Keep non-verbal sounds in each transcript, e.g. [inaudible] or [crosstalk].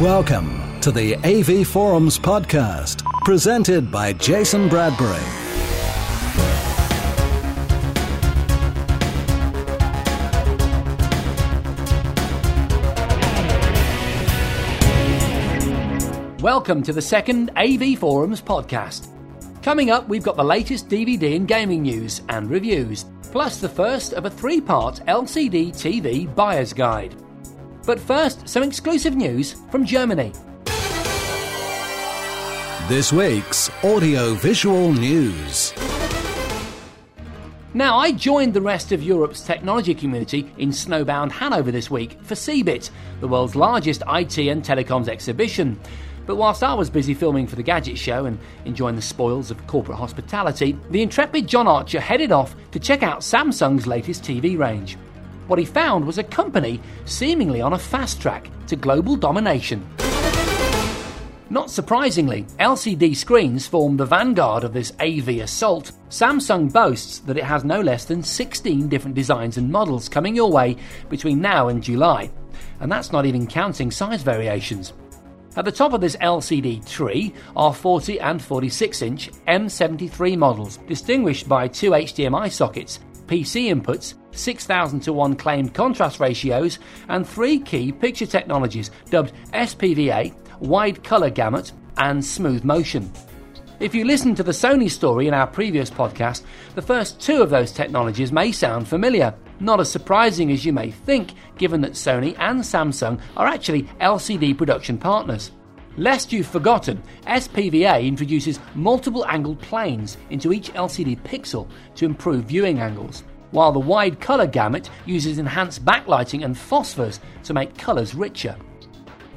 Welcome to the AV Forums podcast, presented by Jason Bradbury. Welcome to the second AV Forums podcast. Coming up, we've got the latest DVD and gaming news and reviews, plus the first of a three part LCD TV buyer's guide. But first, some exclusive news from Germany. This week's audio visual news. Now, I joined the rest of Europe's technology community in snowbound Hanover this week for CeBIT, the world's largest IT and telecoms exhibition. But whilst I was busy filming for the Gadget Show and enjoying the spoils of corporate hospitality, the intrepid John Archer headed off to check out Samsung's latest TV range. What he found was a company seemingly on a fast track to global domination. Not surprisingly, LCD screens form the vanguard of this AV assault. Samsung boasts that it has no less than 16 different designs and models coming your way between now and July. And that's not even counting size variations. At the top of this LCD tree are 40 and 46 inch M73 models, distinguished by two HDMI sockets, PC inputs, 6000 to 1 claimed contrast ratios, and three key picture technologies dubbed SPVA, wide colour gamut, and smooth motion. If you listen to the Sony story in our previous podcast, the first two of those technologies may sound familiar. Not as surprising as you may think, given that Sony and Samsung are actually LCD production partners. Lest you've forgotten, SPVA introduces multiple angled planes into each LCD pixel to improve viewing angles, while the wide colour gamut uses enhanced backlighting and phosphors to make colours richer.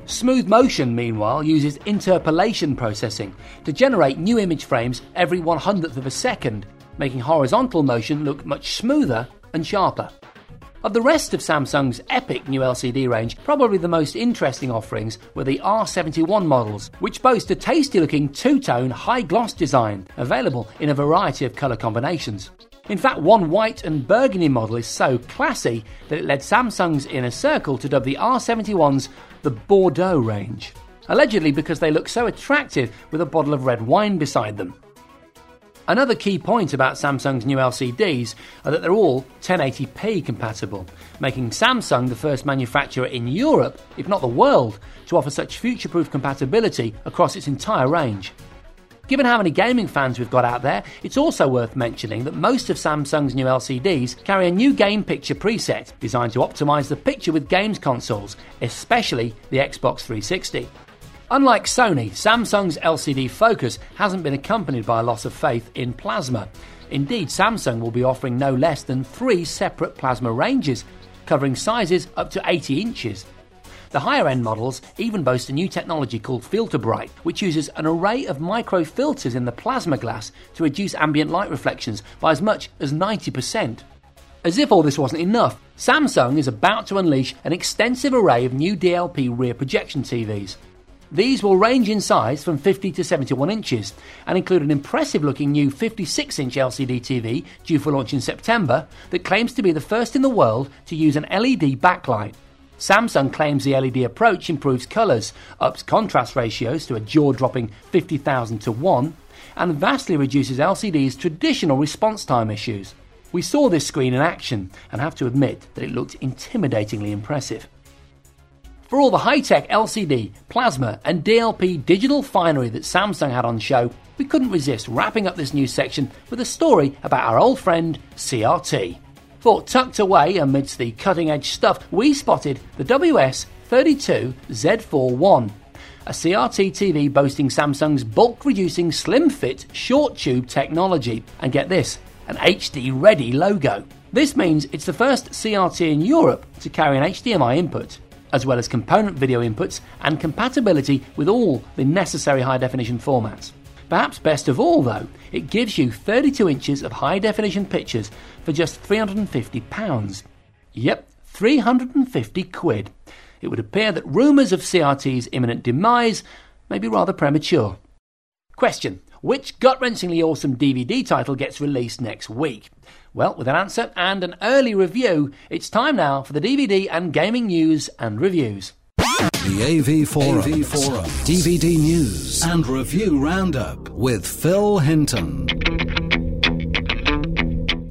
Smooth Motion, meanwhile, uses interpolation processing to generate new image frames every one hundredth of a second, making horizontal motion look much smoother and sharper. Of the rest of Samsung's epic new LCD range, probably the most interesting offerings were the R71 models, which boast a tasty looking two tone high gloss design, available in a variety of colour combinations. In fact, one white and burgundy model is so classy that it led Samsung's inner circle to dub the R71s the Bordeaux range, allegedly because they look so attractive with a bottle of red wine beside them. Another key point about Samsung's new LCDs are that they're all 1080p compatible, making Samsung the first manufacturer in Europe, if not the world, to offer such future proof compatibility across its entire range. Given how many gaming fans we've got out there, it's also worth mentioning that most of Samsung's new LCDs carry a new game picture preset designed to optimize the picture with games consoles, especially the Xbox 360. Unlike Sony, Samsung's LCD focus hasn't been accompanied by a loss of faith in plasma. Indeed, Samsung will be offering no less than three separate plasma ranges, covering sizes up to 80 inches. The higher end models even boast a new technology called Filter Bright, which uses an array of micro filters in the plasma glass to reduce ambient light reflections by as much as 90%. As if all this wasn't enough, Samsung is about to unleash an extensive array of new DLP rear projection TVs. These will range in size from 50 to 71 inches and include an impressive looking new 56 inch LCD TV due for launch in September that claims to be the first in the world to use an LED backlight. Samsung claims the LED approach improves colours, ups contrast ratios to a jaw dropping 50,000 to 1, and vastly reduces LCD's traditional response time issues. We saw this screen in action and have to admit that it looked intimidatingly impressive. For all the high tech LCD, plasma, and DLP digital finery that Samsung had on show, we couldn't resist wrapping up this news section with a story about our old friend CRT. For tucked away amidst the cutting edge stuff, we spotted the WS32Z41, a CRT TV boasting Samsung's bulk reducing slim fit short tube technology. And get this, an HD ready logo. This means it's the first CRT in Europe to carry an HDMI input, as well as component video inputs and compatibility with all the necessary high definition formats. Perhaps best of all, though, it gives you 32 inches of high definition pictures for just £350. Yep, 350 quid. It would appear that rumours of CRT's imminent demise may be rather premature. Question Which gut wrenchingly awesome DVD title gets released next week? Well, with an answer and an early review, it's time now for the DVD and gaming news and reviews. The AV Forum, AV Forum, DVD News and Review Roundup with Phil Hinton.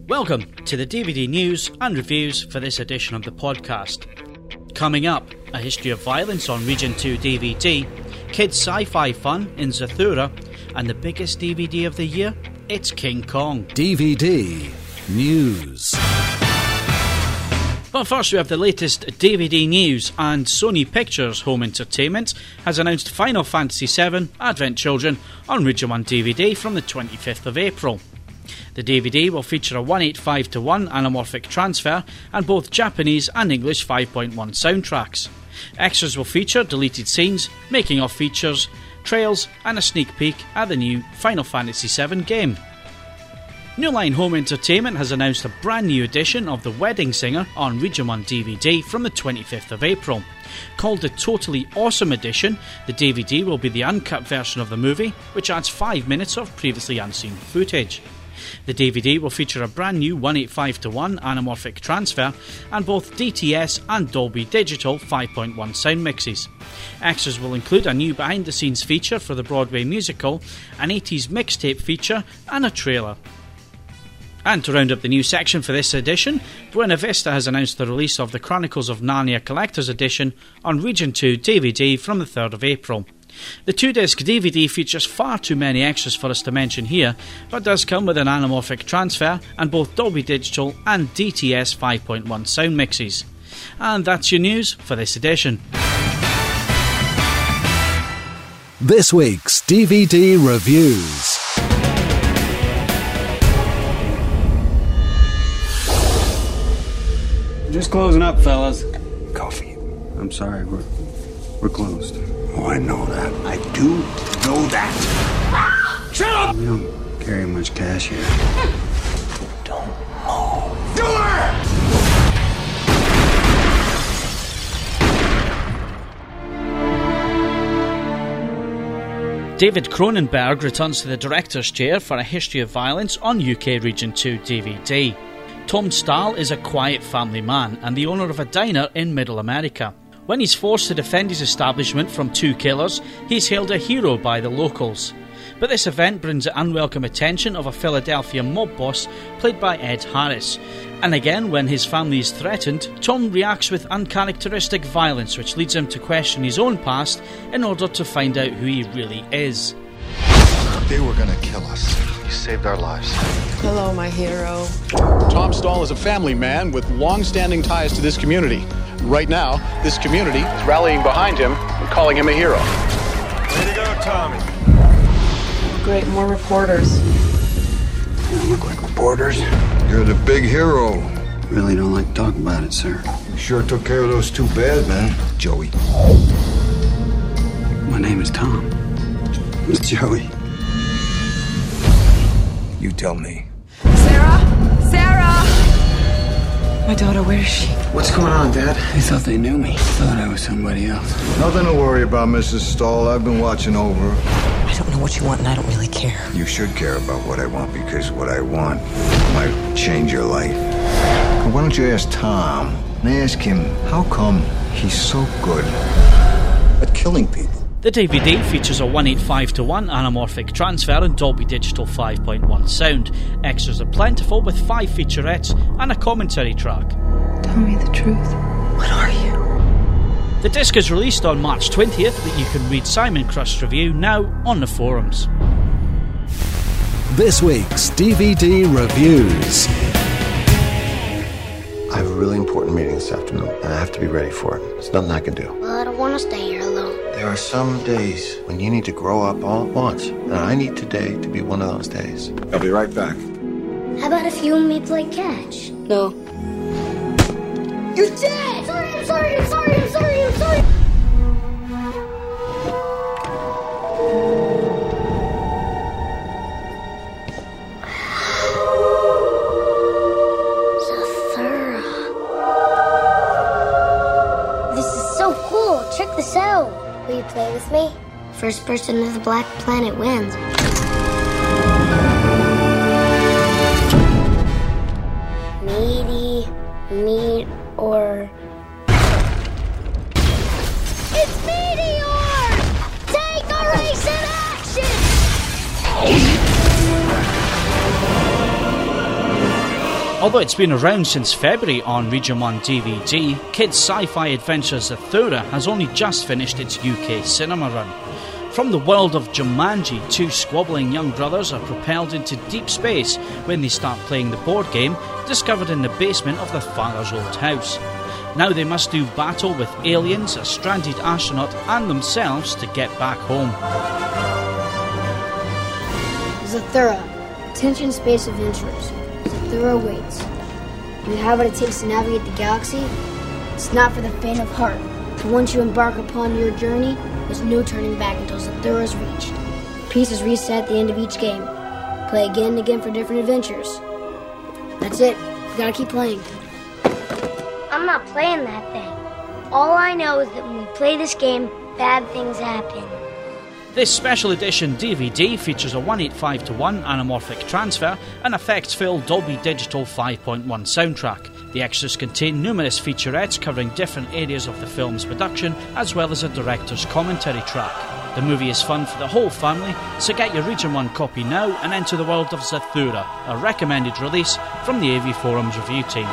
Welcome to the DVD news and reviews for this edition of the podcast. Coming up, a history of violence on Region 2 DVD, kids sci fi fun in Zathura, and the biggest DVD of the year, it's King Kong. DVD News. But first, we have the latest DVD news, and Sony Pictures Home Entertainment has announced Final Fantasy VII Advent Children on Region 1 DVD from the 25th of April. The DVD will feature a 185 to 1 anamorphic transfer and both Japanese and English 5.1 soundtracks. Extras will feature deleted scenes, making of features, trails, and a sneak peek at the new Final Fantasy VII game. New Line Home Entertainment has announced a brand new edition of The Wedding Singer on Region 1 DVD from the 25th of April. Called the Totally Awesome Edition, the DVD will be the uncut version of the movie, which adds 5 minutes of previously unseen footage. The DVD will feature a brand new 185 to 1 anamorphic transfer and both DTS and Dolby Digital 5.1 sound mixes. Extras will include a new behind the scenes feature for the Broadway musical, an 80s mixtape feature, and a trailer. And to round up the new section for this edition, Buena Vista has announced the release of the Chronicles of Narnia Collector's Edition on Region 2 DVD from the 3rd of April. The two disc DVD features far too many extras for us to mention here, but does come with an anamorphic transfer and both Dolby Digital and DTS 5.1 sound mixes. And that's your news for this edition. This week's DVD reviews. Just closing up, fellas. Coffee. I'm sorry, we're we're closed. Oh, I know that. I do know that. Ah! Shut up! We don't carry much cash here. Don't move. Door! David Cronenberg returns to the director's chair for a history of violence on UK Region 2 DVD. Tom Stall is a quiet family man and the owner of a diner in Middle America. When he's forced to defend his establishment from two killers, he's hailed a hero by the locals. But this event brings the unwelcome attention of a Philadelphia mob boss played by Ed Harris. And again, when his family is threatened, Tom reacts with uncharacteristic violence, which leads him to question his own past in order to find out who he really is. They were gonna kill us. You saved our lives. Hello, my hero. Tom Stall is a family man with long-standing ties to this community. Right now, this community is rallying behind him and calling him a hero. Way to go, Tommy. Great, more reporters. You don't look like reporters. You're the big hero. Really don't like talking about it, sir. You sure took care of those two bad men, Joey. My name is Tom. It's Joey. You tell me. Sarah? Sarah! My daughter, where is she? What's going on, Dad? They thought they knew me. Thought I was somebody else. Nothing to worry about, Mrs. Stall. I've been watching over. her. I don't know what you want, and I don't really care. You should care about what I want because what I want might change your life. But why don't you ask Tom and ask him how come he's so good at killing people? The DVD features a 185 to 1 anamorphic transfer and Dolby Digital 5.1 sound. Extras are plentiful with 5 featurettes and a commentary track. Tell me the truth. What are you? The disc is released on March 20th, but you can read Simon Crust's review now on the forums. This week's DVD reviews. I have a really important meeting this afternoon, and I have to be ready for it. There's nothing I can do. Well, I don't want to stay here alone. There are some days when you need to grow up all at once, and I need today to be one of those days. I'll be right back. How about if you and me play catch? No. You're dead! Sorry, I'm sorry, I'm sorry, I'm sorry, I'm sorry! First person to the black planet wins. Meaty, meat, or. It's Meteor! Take a race in action! Although it's been around since February on Region 1 DVD, Kids Sci Fi Adventures Zathura has only just finished its UK cinema run. From the world of Jumanji, two squabbling young brothers are propelled into deep space when they start playing the board game discovered in the basement of their father's old house. Now they must do battle with aliens, a stranded astronaut, and themselves to get back home. Zathura, attention space adventurers. Zathura waits. You have what it takes to navigate the galaxy? It's not for the faint of heart. But once you embark upon your journey, there's no turning back until Zathura's reached. Peace is reset at the end of each game. Play again and again for different adventures. That's it. You gotta keep playing. I'm not playing that thing. All I know is that when we play this game, bad things happen. This special edition DVD features a 185 to 1 anamorphic transfer and effects filled Dolby Digital 5.1 soundtrack. The extras contain numerous featurettes covering different areas of the film's production, as well as a director's commentary track. The movie is fun for the whole family, so get your Region 1 copy now and enter the world of Zathura, a recommended release from the AV Forums review team.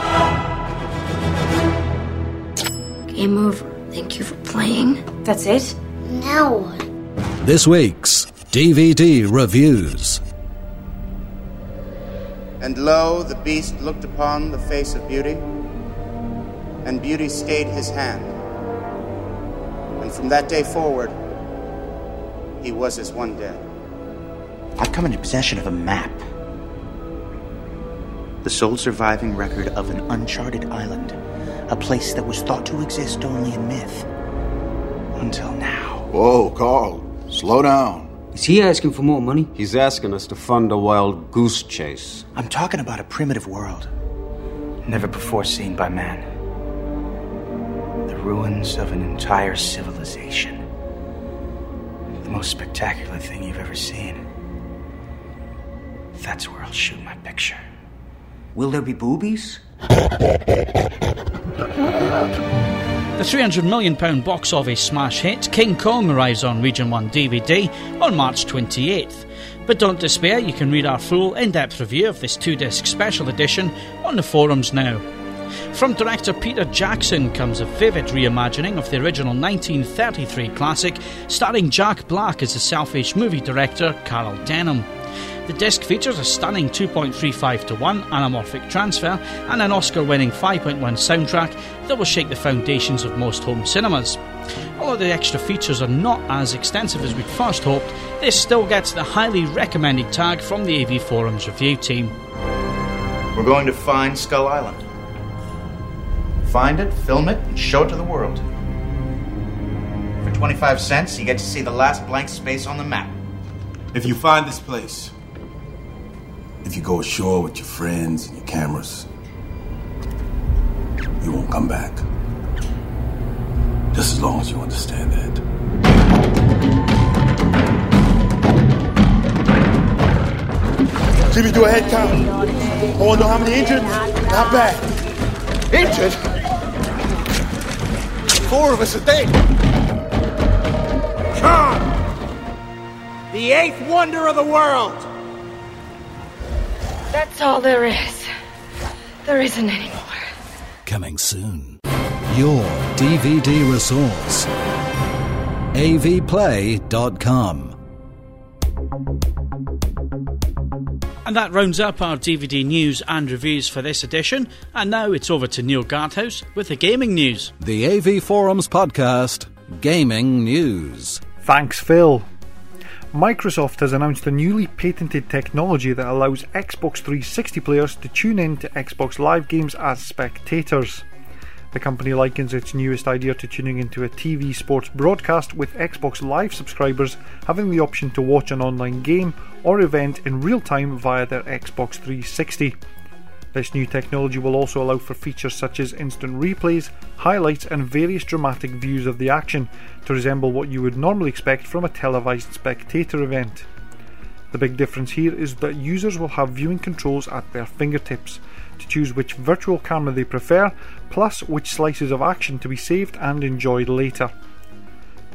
Game over. Thank you for playing. That's it? Now what? This week's DVD reviews. And lo, the beast looked upon the face of beauty, and beauty stayed his hand. And from that day forward, he was as one dead. I've come into possession of a map. The sole surviving record of an uncharted island. A place that was thought to exist only in myth. Until now. Whoa, Carl. Slow down. Is he asking for more money? He's asking us to fund a wild goose chase. I'm talking about a primitive world. Never before seen by man. The ruins of an entire civilization. The most spectacular thing you've ever seen. That's where I'll shoot my picture. Will there be boobies? [laughs] The £300 million box office smash hit King Kong arrives on Region 1 DVD on March 28th. But don't despair, you can read our full in depth review of this two disc special edition on the forums now. From director Peter Jackson comes a vivid reimagining of the original 1933 classic, starring Jack Black as the selfish movie director Carl Denham. The disc features a stunning 2.35 to 1 anamorphic transfer and an Oscar winning 5.1 soundtrack that will shake the foundations of most home cinemas. Although the extra features are not as extensive as we'd first hoped, this still gets the highly recommended tag from the AV Forums review team. We're going to find Skull Island. Find it, film it, and show it to the world. For 25 cents, you get to see the last blank space on the map. If you find this place, if you go ashore with your friends and your cameras, you won't come back. Just as long as you understand that. Jimmy, do a head count. I want to know how many injured. Not bad. Injured? Four of us a day. Khan! The eighth wonder of the world! That's all there is. There isn't any more. Coming soon. Your DVD resource. avplay.com. And that rounds up our DVD news and reviews for this edition. And now it's over to Neil Guardhouse with the gaming news. The AV Forums podcast, Gaming News. Thanks, Phil. Microsoft has announced a newly patented technology that allows Xbox 360 players to tune in to Xbox Live games as spectators. The company likens its newest idea to tuning into a TV sports broadcast, with Xbox Live subscribers having the option to watch an online game or event in real time via their Xbox 360. This new technology will also allow for features such as instant replays, highlights, and various dramatic views of the action to resemble what you would normally expect from a televised spectator event. The big difference here is that users will have viewing controls at their fingertips to choose which virtual camera they prefer, plus which slices of action to be saved and enjoyed later.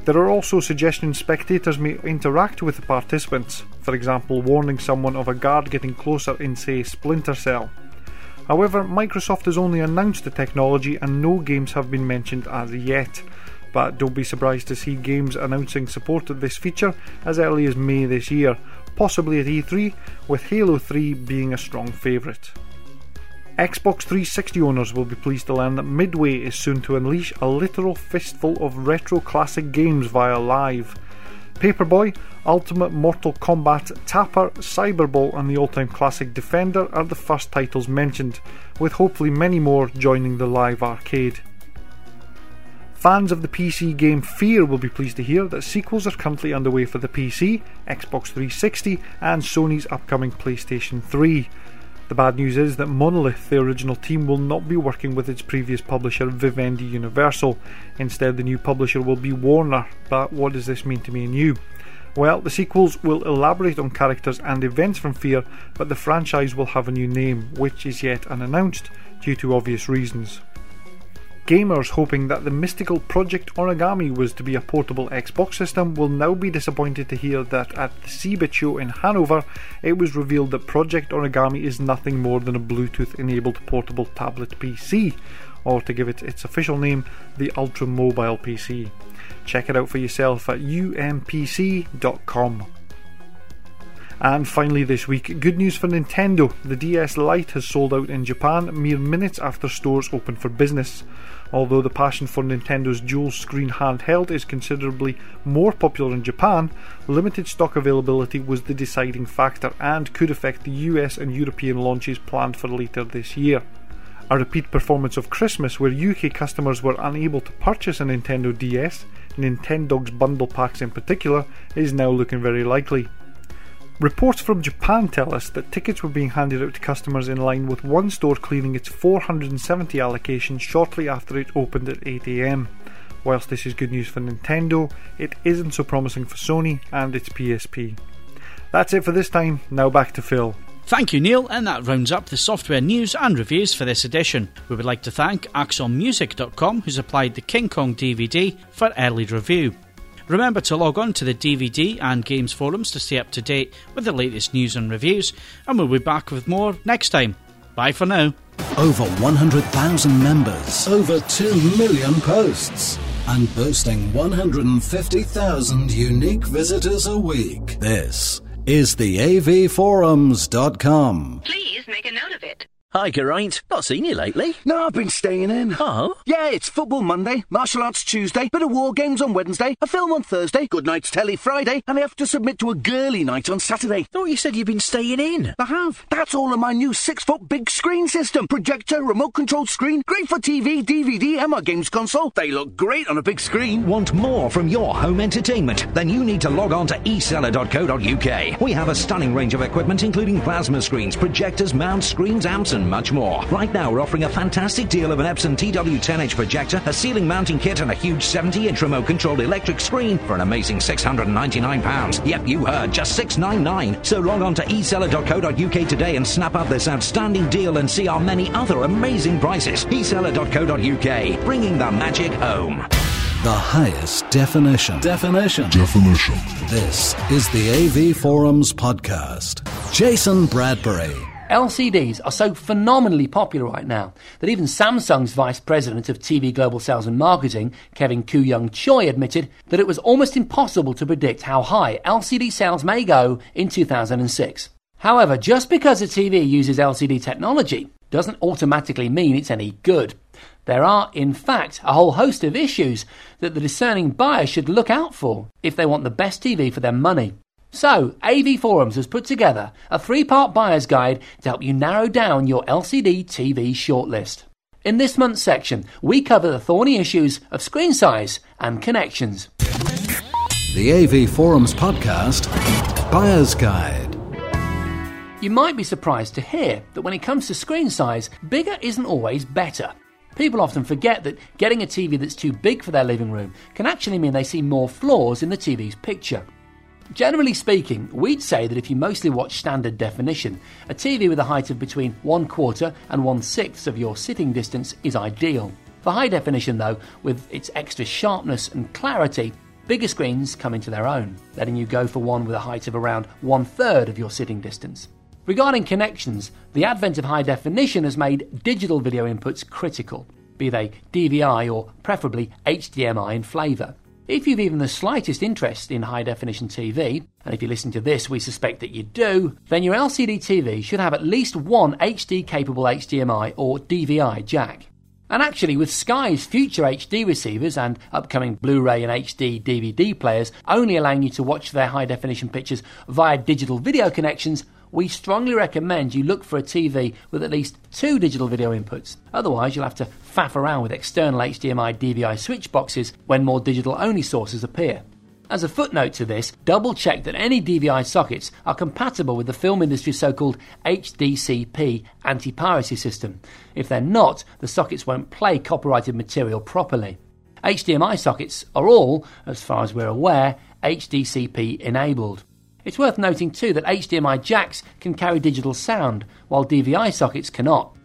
There are also suggestions spectators may interact with the participants, for example, warning someone of a guard getting closer in, say, Splinter Cell. However, Microsoft has only announced the technology and no games have been mentioned as yet. But don't be surprised to see games announcing support of this feature as early as May this year, possibly at E3, with Halo 3 being a strong favourite. Xbox 360 owners will be pleased to learn that Midway is soon to unleash a literal fistful of retro classic games via Live. Paperboy, Ultimate Mortal Kombat, Tapper, Cyberball, and the all time classic Defender are the first titles mentioned, with hopefully many more joining the live arcade. Fans of the PC game Fear will be pleased to hear that sequels are currently underway for the PC, Xbox 360, and Sony's upcoming PlayStation 3. The bad news is that Monolith, the original team, will not be working with its previous publisher Vivendi Universal. Instead, the new publisher will be Warner. But what does this mean to me and you? Well, the sequels will elaborate on characters and events from Fear, but the franchise will have a new name, which is yet unannounced, due to obvious reasons. Gamers hoping that the mystical Project Origami was to be a portable Xbox system will now be disappointed to hear that at the CeBIT show in Hanover, it was revealed that Project Origami is nothing more than a Bluetooth enabled portable tablet PC, or to give it its official name, the Ultra Mobile PC. Check it out for yourself at umpc.com. And finally, this week, good news for Nintendo. The DS Lite has sold out in Japan mere minutes after stores opened for business. Although the passion for Nintendo's dual screen handheld is considerably more popular in Japan, limited stock availability was the deciding factor and could affect the US and European launches planned for later this year. A repeat performance of Christmas where UK customers were unable to purchase a Nintendo DS, Nintendo's bundle packs in particular, is now looking very likely. Reports from Japan tell us that tickets were being handed out to customers in line with one store clearing its 470 allocation shortly after it opened at 8am. Whilst this is good news for Nintendo, it isn't so promising for Sony and its PSP. That's it for this time, now back to Phil. Thank you, Neil, and that rounds up the software news and reviews for this edition. We would like to thank AxonMusic.com, who supplied the King Kong DVD for early review. Remember to log on to the DVD and games forums to stay up to date with the latest news and reviews, and we'll be back with more next time. Bye for now. Over 100,000 members, over 2 million posts, and boasting 150,000 unique visitors a week. This is the avforums.com. Please make a note of it. Hi, Geraint. Not seen you lately. No, I've been staying in. Oh? Yeah, it's football Monday, martial arts Tuesday, bit of war games on Wednesday, a film on Thursday, good night's telly Friday, and I have to submit to a girly night on Saturday. Thought you said you've been staying in. I have. That's all on my new six-foot big screen system. Projector, remote-controlled screen, great for TV, DVD, and my games console. They look great on a big screen. Want more from your home entertainment? Then you need to log on to eseller.co.uk. We have a stunning range of equipment, including plasma screens, projectors, mounts, screens, amps, and much more. Right now, we're offering a fantastic deal of an Epson TW10H projector, a ceiling mounting kit, and a huge 70-inch remote-controlled electric screen for an amazing £699. Yep, you heard, just 699. So log on to eseller.co.uk today and snap up this outstanding deal and see our many other amazing prices. eseller.co.uk, bringing the magic home. The highest definition. Definition. Definition. This is the AV Forums podcast. Jason Bradbury. LCDs are so phenomenally popular right now that even Samsung's Vice President of TV Global Sales and Marketing, Kevin Koo-young Choi, admitted that it was almost impossible to predict how high LCD sales may go in 2006. However, just because a TV uses LCD technology doesn't automatically mean it's any good. There are, in fact, a whole host of issues that the discerning buyer should look out for if they want the best TV for their money. So, AV Forums has put together a three part buyer's guide to help you narrow down your LCD TV shortlist. In this month's section, we cover the thorny issues of screen size and connections. The AV Forums podcast Buyer's Guide. You might be surprised to hear that when it comes to screen size, bigger isn't always better. People often forget that getting a TV that's too big for their living room can actually mean they see more flaws in the TV's picture. Generally speaking, we'd say that if you mostly watch standard definition, a TV with a height of between one quarter and one sixth of your sitting distance is ideal. For high definition, though, with its extra sharpness and clarity, bigger screens come into their own, letting you go for one with a height of around one third of your sitting distance. Regarding connections, the advent of high definition has made digital video inputs critical, be they DVI or preferably HDMI in flavour. If you've even the slightest interest in high definition TV, and if you listen to this, we suspect that you do, then your LCD TV should have at least one HD capable HDMI or DVI jack. And actually, with Sky's future HD receivers and upcoming Blu ray and HD DVD players only allowing you to watch their high definition pictures via digital video connections, we strongly recommend you look for a TV with at least two digital video inputs. Otherwise, you'll have to faff around with external HDMI DVI switch boxes when more digital only sources appear. As a footnote to this, double check that any DVI sockets are compatible with the film industry's so called HDCP anti piracy system. If they're not, the sockets won't play copyrighted material properly. HDMI sockets are all, as far as we're aware, HDCP enabled. It's worth noting too that HDMI jacks can carry digital sound, while DVI sockets cannot.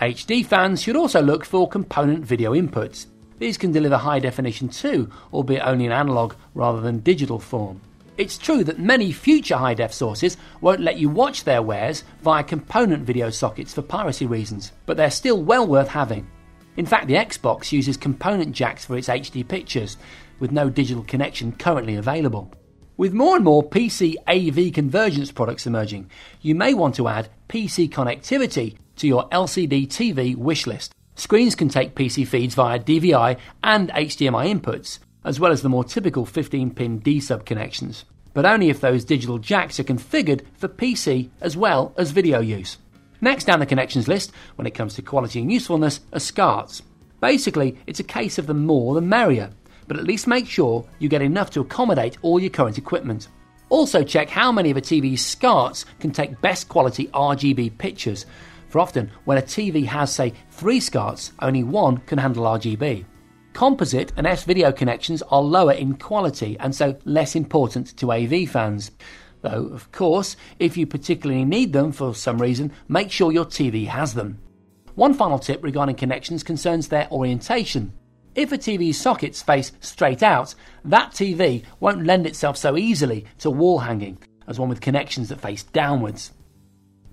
HD fans should also look for component video inputs. These can deliver high definition too, albeit only in analog rather than digital form. It's true that many future high def sources won't let you watch their wares via component video sockets for piracy reasons, but they're still well worth having. In fact, the Xbox uses component jacks for its HD pictures, with no digital connection currently available. With more and more PC AV convergence products emerging, you may want to add PC connectivity to your LCD TV wishlist. Screens can take PC feeds via DVI and HDMI inputs, as well as the more typical 15 pin D sub connections, but only if those digital jacks are configured for PC as well as video use. Next down the connections list, when it comes to quality and usefulness, are SCARTs. Basically, it's a case of the more the merrier but at least make sure you get enough to accommodate all your current equipment. Also, check how many of a TV's SCARTs can take best quality RGB pictures. For often, when a TV has, say, three SCARTs, only one can handle RGB. Composite and S video connections are lower in quality and so less important to AV fans. Though, of course, if you particularly need them for some reason, make sure your TV has them. One final tip regarding connections concerns their orientation. If a TV's sockets face straight out, that TV won't lend itself so easily to wall hanging as one with connections that face downwards.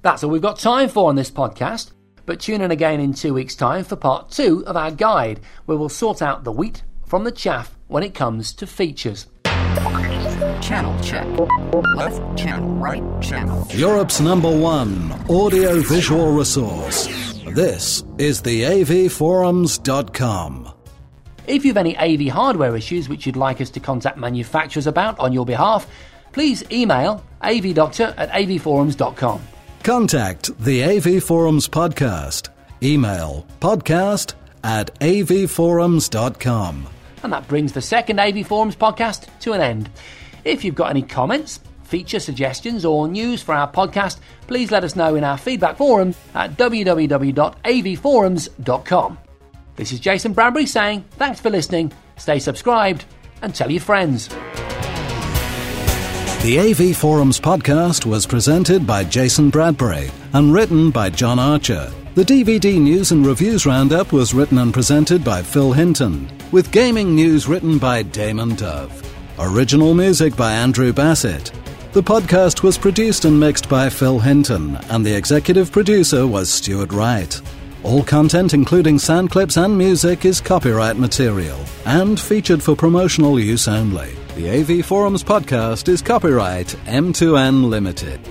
That's all we've got time for on this podcast, but tune in again in two weeks' time for part two of our guide, where we'll sort out the wheat from the chaff when it comes to features. Channel check. Left channel, right channel. Europe's number one audio visual resource. This is the avforums.com. If you've any AV hardware issues which you'd like us to contact manufacturers about on your behalf, please email avdoctor at avforums.com. Contact the AV Forums podcast. Email podcast at avforums.com. And that brings the second AV Forums podcast to an end. If you've got any comments, feature suggestions, or news for our podcast, please let us know in our feedback forum at www.avforums.com. This is Jason Bradbury saying thanks for listening, stay subscribed, and tell your friends. The AV Forums podcast was presented by Jason Bradbury and written by John Archer. The DVD news and reviews roundup was written and presented by Phil Hinton, with gaming news written by Damon Dove. Original music by Andrew Bassett. The podcast was produced and mixed by Phil Hinton, and the executive producer was Stuart Wright. All content, including sound clips and music, is copyright material and featured for promotional use only. The AV Forums podcast is copyright M2N Limited.